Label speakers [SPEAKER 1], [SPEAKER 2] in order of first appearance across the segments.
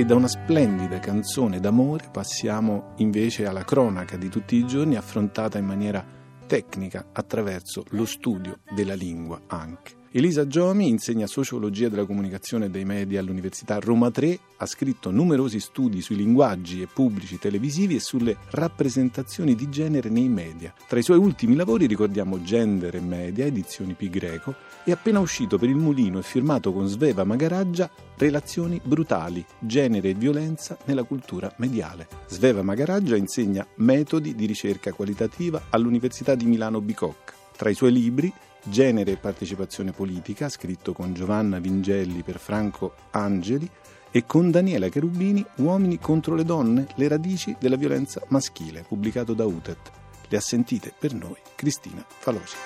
[SPEAKER 1] E da una splendida canzone d'amore passiamo invece alla cronaca di tutti i giorni affrontata in maniera tecnica attraverso lo studio della lingua anche. Elisa Giomi insegna sociologia della comunicazione e dei media all'Università Roma 3, ha scritto numerosi studi sui linguaggi e pubblici televisivi e sulle rappresentazioni di genere nei media. Tra i suoi ultimi lavori ricordiamo Gender e Media, edizioni Pi Greco, e appena uscito per il mulino e firmato con Sveva Magaraggia Relazioni brutali, genere e violenza nella cultura mediale. Sveva Magaraggia insegna metodi di ricerca qualitativa all'Università di Milano Bicocca. Tra i suoi libri Genere e partecipazione politica, scritto con Giovanna Vingelli per Franco Angeli, e con Daniela Cherubini Uomini contro le donne, le radici della violenza maschile, pubblicato da UTET. Le ha sentite per noi Cristina Faloci.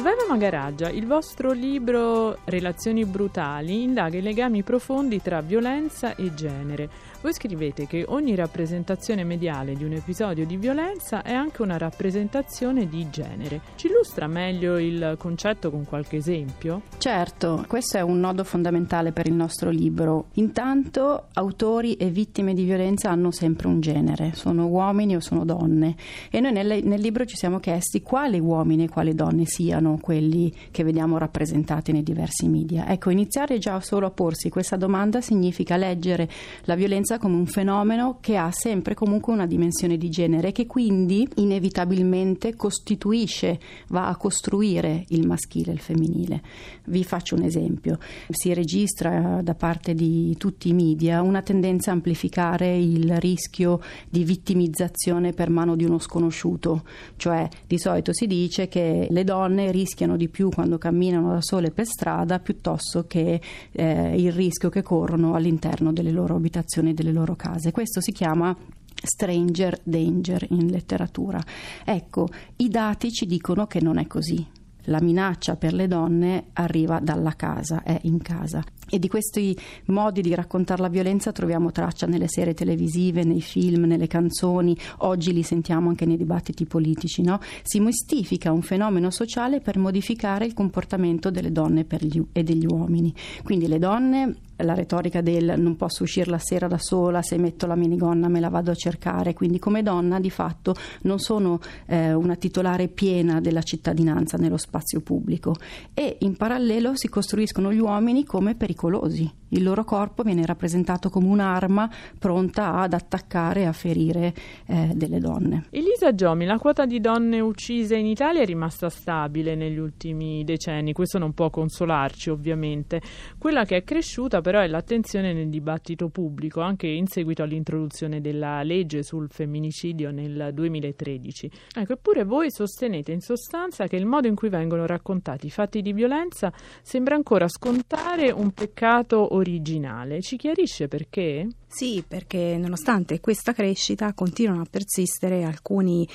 [SPEAKER 2] Sveva Magaraggia, il vostro libro Relazioni brutali indaga i legami profondi tra violenza e genere. Voi scrivete che ogni rappresentazione mediale di un episodio di violenza è anche una rappresentazione di genere. Ci illustra meglio il concetto con qualche esempio?
[SPEAKER 3] Certo, questo è un nodo fondamentale per il nostro libro. Intanto autori e vittime di violenza hanno sempre un genere, sono uomini o sono donne e noi nel, nel libro ci siamo chiesti quali uomini e quali donne siano quelli che vediamo rappresentati nei diversi media. Ecco, iniziare già solo a porsi questa domanda significa leggere la violenza violenza come un fenomeno che ha sempre comunque una dimensione di genere e che quindi inevitabilmente costituisce, va a costruire il maschile e il femminile. Vi faccio un esempio. Si registra da parte di tutti i media una tendenza a amplificare il rischio di vittimizzazione per mano di uno sconosciuto, cioè di solito si dice che le donne rischiano di più quando camminano da sole per strada piuttosto che eh, il rischio che corrono all'interno delle loro abitazioni delle loro case. Questo si chiama stranger danger in letteratura. Ecco, i dati ci dicono che non è così. La minaccia per le donne arriva dalla casa, è in casa. E di questi modi di raccontare la violenza troviamo traccia nelle serie televisive, nei film, nelle canzoni, oggi li sentiamo anche nei dibattiti politici. No? Si mistifica un fenomeno sociale per modificare il comportamento delle donne gli, e degli uomini. Quindi le donne la retorica del non posso uscire la sera da sola, se metto la minigonna me la vado a cercare, quindi come donna di fatto non sono eh, una titolare piena della cittadinanza nello spazio pubblico e in parallelo si costruiscono gli uomini come pericolosi il loro corpo viene rappresentato come un'arma pronta ad attaccare e a ferire eh, delle donne.
[SPEAKER 2] Elisa Giomi, la quota di donne uccise in Italia è rimasta stabile negli ultimi decenni, questo non può consolarci ovviamente. Quella che è cresciuta però è l'attenzione nel dibattito pubblico, anche in seguito all'introduzione della legge sul femminicidio nel 2013. Ecco, eppure voi sostenete in sostanza che il modo in cui vengono raccontati i fatti di violenza sembra ancora scontare un peccato originale. Ci chiarisce perché?
[SPEAKER 4] Sì, perché nonostante questa crescita continuano a persistere alcuni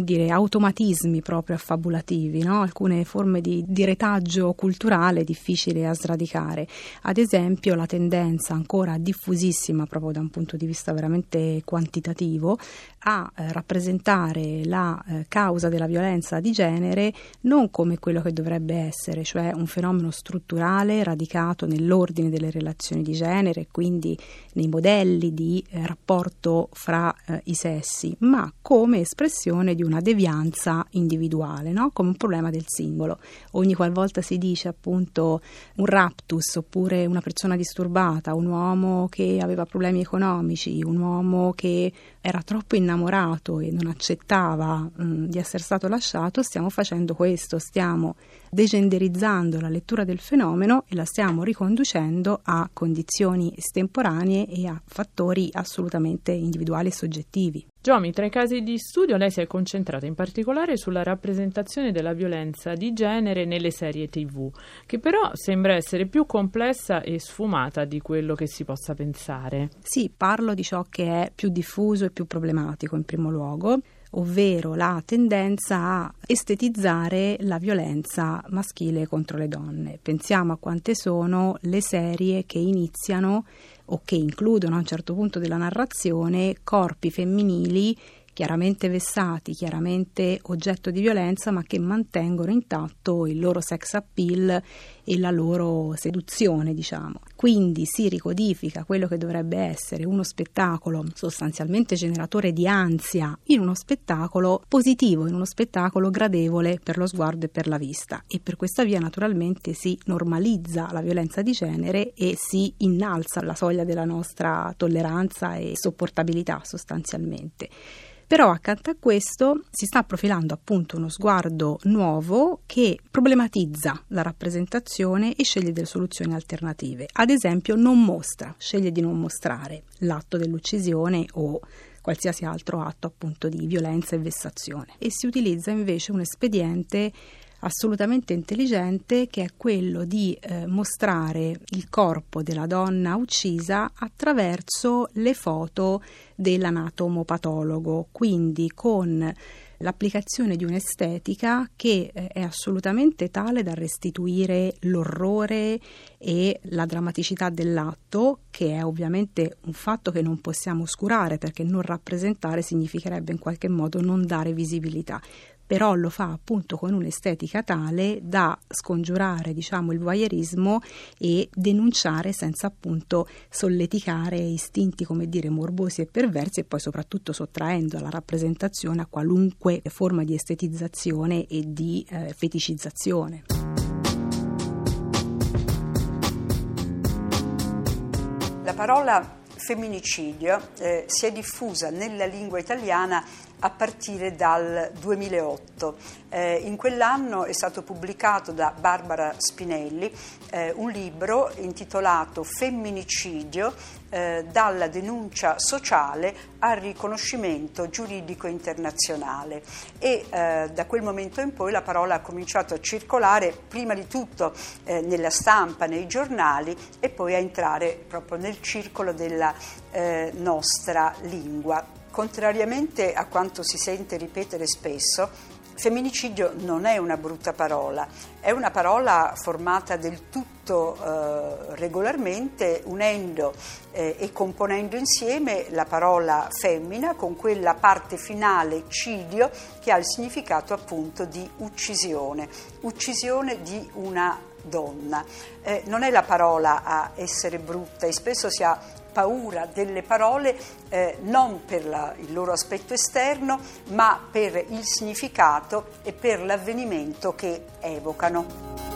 [SPEAKER 4] dire, automatismi proprio affabulativi, no? alcune forme di, di, retaggio culturale difficili a sradicare. Ad esempio la tendenza ancora diffusissima proprio da un punto di vista veramente quantitativo a eh, rappresentare la eh, causa della violenza di genere non come quello che dovrebbe essere, cioè un fenomeno strutturale radicato nell'ordine delle relazioni di genere, quindi nei modelli di eh, rapporto fra eh, i sessi, ma come espressione di una devianza individuale, no? come un problema del singolo. Ogni qualvolta si dice appunto un raptus oppure una persona disturbata, un uomo che aveva problemi economici, un uomo che era troppo innamorato e non accettava mh, mm, di essere stato lasciato, stiamo facendo questo, stiamo degenderizzando la lettura del fenomeno e la stiamo riconducendo a condizioni estemporanee e a fattori assolutamente individuali e soggettivi.
[SPEAKER 2] Giomi, tra i casi di studio lei si è concentrata in particolare sulla rappresentazione della violenza di genere nelle serie tv, che però sembra essere più complessa e sfumata di quello che si possa pensare.
[SPEAKER 4] Sì, parlo di ciò che è più diffuso e più problematico in primo luogo ovvero la tendenza a estetizzare la violenza maschile contro le donne. Pensiamo a quante sono le serie che iniziano o che includono a un certo punto della narrazione corpi femminili chiaramente vessati, chiaramente oggetto di violenza, ma che mantengono intatto il loro sex appeal e la loro seduzione, diciamo. Quindi si ricodifica quello che dovrebbe essere uno spettacolo sostanzialmente generatore di ansia in uno spettacolo positivo, in uno spettacolo gradevole per lo sguardo e per la vista. E per questa via naturalmente si normalizza la violenza di genere e si innalza la soglia della nostra tolleranza e sopportabilità sostanzialmente. Però accanto a questo si sta profilando appunto uno sguardo nuovo che problematizza la rappresentazione e sceglie delle soluzioni alternative. Ad esempio non mostra, sceglie di non mostrare l'atto dell'uccisione o qualsiasi altro atto appunto di violenza e vessazione. E si utilizza invece un espediente assolutamente intelligente che è quello di eh, mostrare il corpo della donna uccisa attraverso le foto dell'anatomopatologo, quindi con l'applicazione di un'estetica che eh, è assolutamente tale da restituire l'orrore e la drammaticità dell'atto, che è ovviamente un fatto che non possiamo oscurare perché non rappresentare significherebbe in qualche modo non dare visibilità però lo fa appunto con un'estetica tale da scongiurare diciamo, il voyeurismo e denunciare senza appunto solleticare istinti come dire morbosi e perversi e poi soprattutto sottraendo alla rappresentazione a qualunque forma di estetizzazione e di eh, feticizzazione.
[SPEAKER 5] La parola femminicidio eh, si è diffusa nella lingua italiana a partire dal 2008. Eh, in quell'anno è stato pubblicato da Barbara Spinelli eh, un libro intitolato Femminicidio eh, dalla denuncia sociale al riconoscimento giuridico internazionale e eh, da quel momento in poi la parola ha cominciato a circolare prima di tutto eh, nella stampa, nei giornali e poi a entrare proprio nel circolo della nostra lingua. Contrariamente a quanto si sente ripetere spesso, femminicidio non è una brutta parola, è una parola formata del tutto eh, regolarmente unendo eh, e componendo insieme la parola femmina con quella parte finale cidio che ha il significato appunto di uccisione, uccisione di una donna. Eh, non è la parola a essere brutta e spesso si ha paura delle parole eh, non per la, il loro aspetto esterno, ma per il significato e per l'avvenimento che evocano.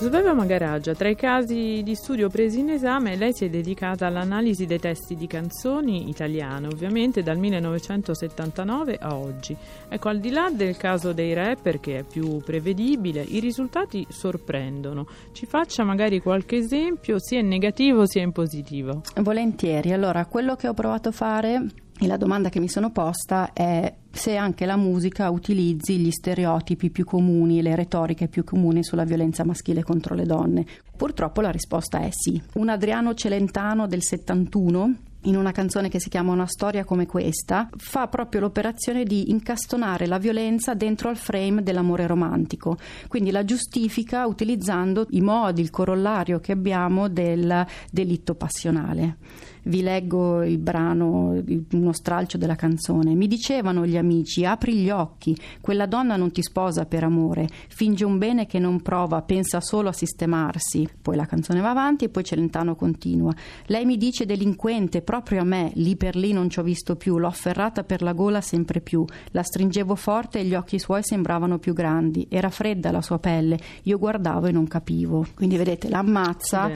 [SPEAKER 2] Sveva Magaraggia, tra i casi di studio presi in esame, lei si è dedicata all'analisi dei testi di canzoni italiane, ovviamente dal 1979 a oggi. Ecco, al di là del caso dei rapper, che è più prevedibile, i risultati sorprendono. Ci faccia magari qualche esempio, sia in negativo sia in positivo.
[SPEAKER 3] Volentieri. Allora, quello che ho provato a fare e la domanda che mi sono posta è se anche la musica utilizzi gli stereotipi più comuni, le retoriche più comuni sulla violenza maschile contro le donne. Purtroppo la risposta è sì. Un Adriano Celentano del 71 in una canzone che si chiama Una storia come questa, fa proprio l'operazione di incastonare la violenza dentro al frame dell'amore romantico. Quindi la giustifica utilizzando i modi, il corollario che abbiamo del delitto passionale vi leggo il brano, uno stralcio della canzone. Mi dicevano gli amici, apri gli occhi, quella donna non ti sposa per amore, finge un bene che non prova, pensa solo a sistemarsi. Poi la canzone va avanti e poi Celentano continua. Lei mi dice delinquente, proprio a me, lì per lì non ci ho visto più, l'ho afferrata per la gola sempre più, la stringevo forte e gli occhi suoi sembravano più grandi, era fredda la sua pelle, io guardavo e non capivo. Quindi vedete, l'ammazza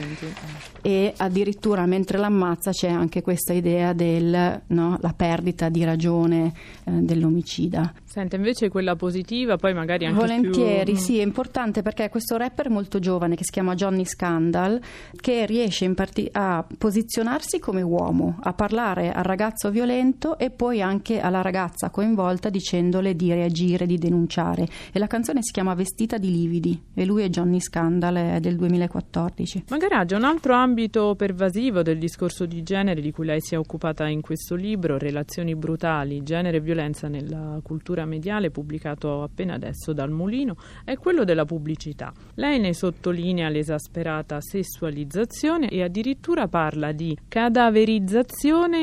[SPEAKER 3] e addirittura mentre l'ammazza c'è anche questa idea della no, perdita di ragione eh, dell'omicida.
[SPEAKER 2] Senta, invece quella positiva, poi magari anche
[SPEAKER 3] Volentieri,
[SPEAKER 2] più...
[SPEAKER 3] sì, è importante perché questo rapper molto giovane che si chiama Johnny Scandal, che riesce parti- a posizionarsi come uomo, a parlare al ragazzo violento e poi anche alla ragazza coinvolta dicendole di reagire, di denunciare. E la canzone si chiama Vestita di lividi e lui è Johnny Scandal, è del 2014.
[SPEAKER 2] Magari c'è un altro ambito pervasivo del discorso di genere di cui lei si è occupata in questo libro, Relazioni brutali, genere e violenza nella cultura mediale, pubblicato appena adesso dal Mulino, è quello della pubblicità. Lei ne sottolinea l'esasperata sessualizzazione e addirittura parla di cadaverizzazione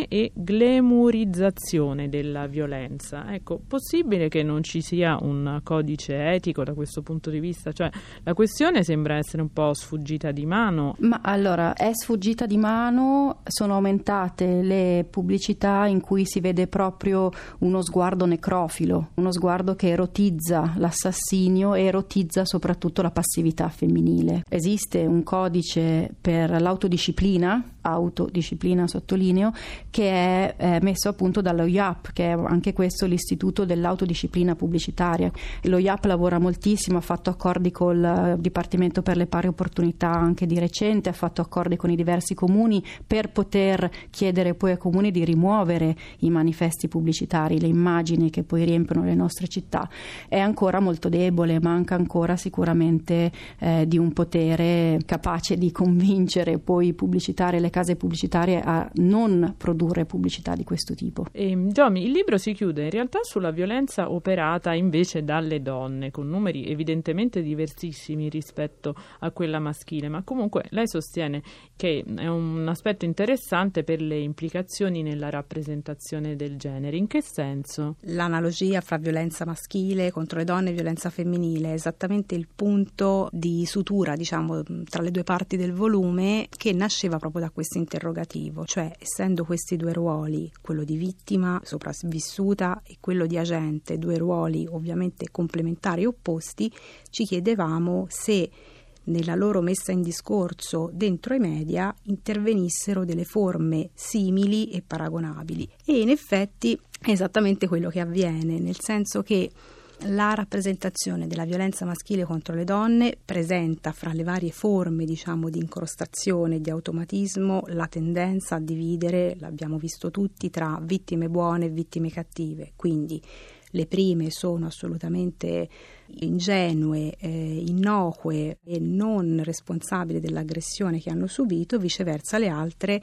[SPEAKER 2] e glemurizzazione della violenza. Ecco, possibile che non ci sia un codice etico da questo punto di vista? Cioè, la questione sembra essere un po' sfuggita di mano.
[SPEAKER 3] Ma allora, è sfuggita di mano, sono aumentate le pubblicità in cui si vede proprio uno sguardo necrofilo, uno sguardo che erotizza l'assassinio e erotizza soprattutto la passività femminile. Esiste un codice per l'autodisciplina, autodisciplina sottolineo, che è, è messo appunto dallo IAP, che è anche questo l'istituto dell'autodisciplina pubblicitaria. Lo IAP lavora moltissimo, ha fatto accordi col Dipartimento per le pari opportunità anche di recente, ha fatto accordi con i diversi comuni per poter chiedere poi ai comuni di rimuovere i manifesti pubblicitari, le immagini che poi riempiono le nostre città. È ancora molto debole, manca ancora sicuramente eh, di un potere capace di convincere poi i pubblicitari le case pubblicitarie a non produrre pubblicità di questo tipo.
[SPEAKER 2] E, Giomi, il libro si chiude in realtà sulla violenza operata invece dalle donne, con numeri evidentemente diversissimi rispetto a quella maschile, ma comunque lei sostiene che è un aspetto interessante per le implicazioni nella rappresentazione del genere. In che senso?
[SPEAKER 4] L'analogia fra violenza maschile contro le donne e violenza femminile è esattamente il punto di sutura, diciamo, tra le due parti del volume che nasceva proprio da questo interrogativo, cioè essendo questi due ruoli, quello di vittima sopravvissuta e quello di agente, due ruoli ovviamente complementari e opposti, ci chiedevamo se nella loro messa in discorso dentro i media intervenissero delle forme simili e paragonabili. E in effetti è esattamente quello che avviene, nel senso che la rappresentazione della violenza maschile contro le donne presenta fra le varie forme diciamo, di incrostazione di automatismo la tendenza a dividere, l'abbiamo visto tutti, tra vittime buone e vittime cattive. Quindi le prime sono assolutamente ingenue, eh, innocue e non responsabili dell'aggressione che hanno subito, viceversa le altre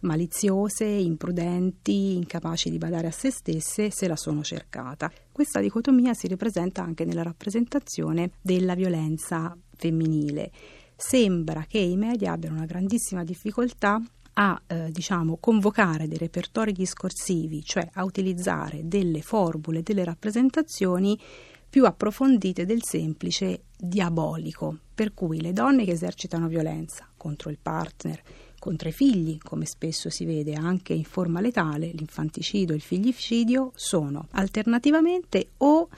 [SPEAKER 4] maliziose, imprudenti, incapaci di badare a se stesse se la sono cercata. Questa dicotomia si ripresenta anche nella rappresentazione della violenza femminile. Sembra che i media abbiano una grandissima difficoltà a eh, diciamo, convocare dei repertori discorsivi, cioè a utilizzare delle formule, delle rappresentazioni più approfondite del semplice diabolico, per cui le donne che esercitano violenza contro il partner, contro i figli, come spesso si vede anche in forma letale, l'infanticidio e il figlicidio, sono alternativamente o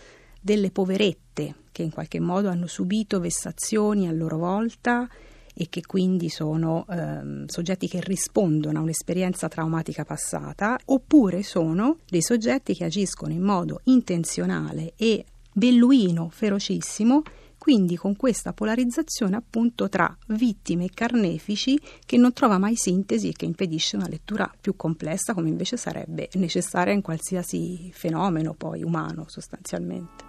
[SPEAKER 4] delle poverette che in qualche modo hanno subito vessazioni a loro volta e che quindi sono ehm, soggetti che rispondono a un'esperienza traumatica passata, oppure sono dei soggetti che agiscono in modo intenzionale e belluino, ferocissimo, quindi con questa polarizzazione appunto tra vittime e carnefici che non trova mai sintesi e che impedisce una lettura più complessa come invece sarebbe necessaria in qualsiasi fenomeno poi umano sostanzialmente.